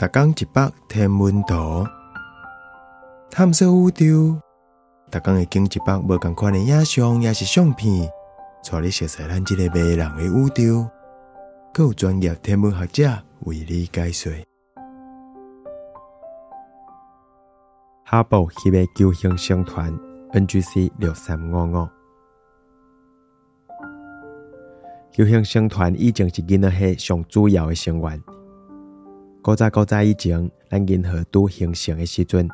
逐工一百天文图，探索宇宙。逐工会经一百无共款的影像，也是相片，带你熟悉咱即个迷人的宇宙。更有专业天文学者为你解说。哈勃翕的球形星团 NGC 六三五五，球形星团以前是银河系上主要的成员。古早古早以前，咱银河拄形成的时阵，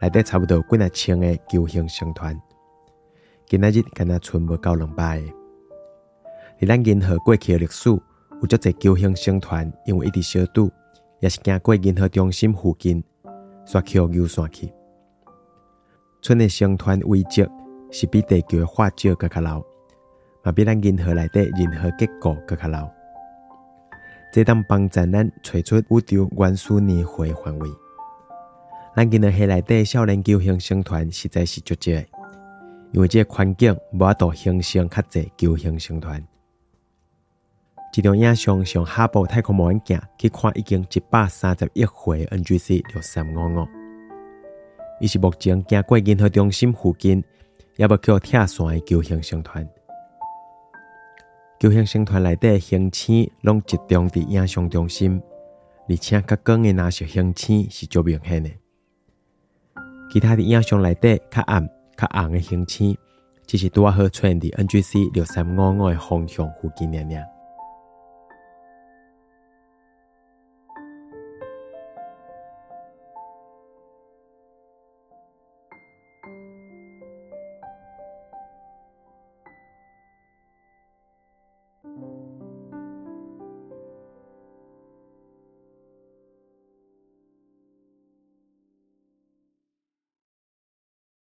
内底差不多几若千个球形星团。今仔日敢若剩无够两百个。伫咱银河过去的历史，有足侪球形星团，因为一直小拄，也是经过银河中心附近，刷去游散去。剩的星团位置是比地球的化石搁较老，嘛比咱银河内底任何结构搁较老。这当帮助咱找出宇宙原始年会范围。咱今日系内底少年球形星团实在是足少，因为这个环境无法度形成较济球形星团。一张影像上哈勃太空望远镜去看，已经一百三十一回 NGC 六三五五，伊是目前经过银河中心附近也无叫拆线的球形星团。救星星团内底星星拢集中伫影像中心，而且较光的那些星星是最明显的。其他的影像内底较暗、较红的星星，只是拄好出现伫 NGC 六三五五的方向附近尔尔。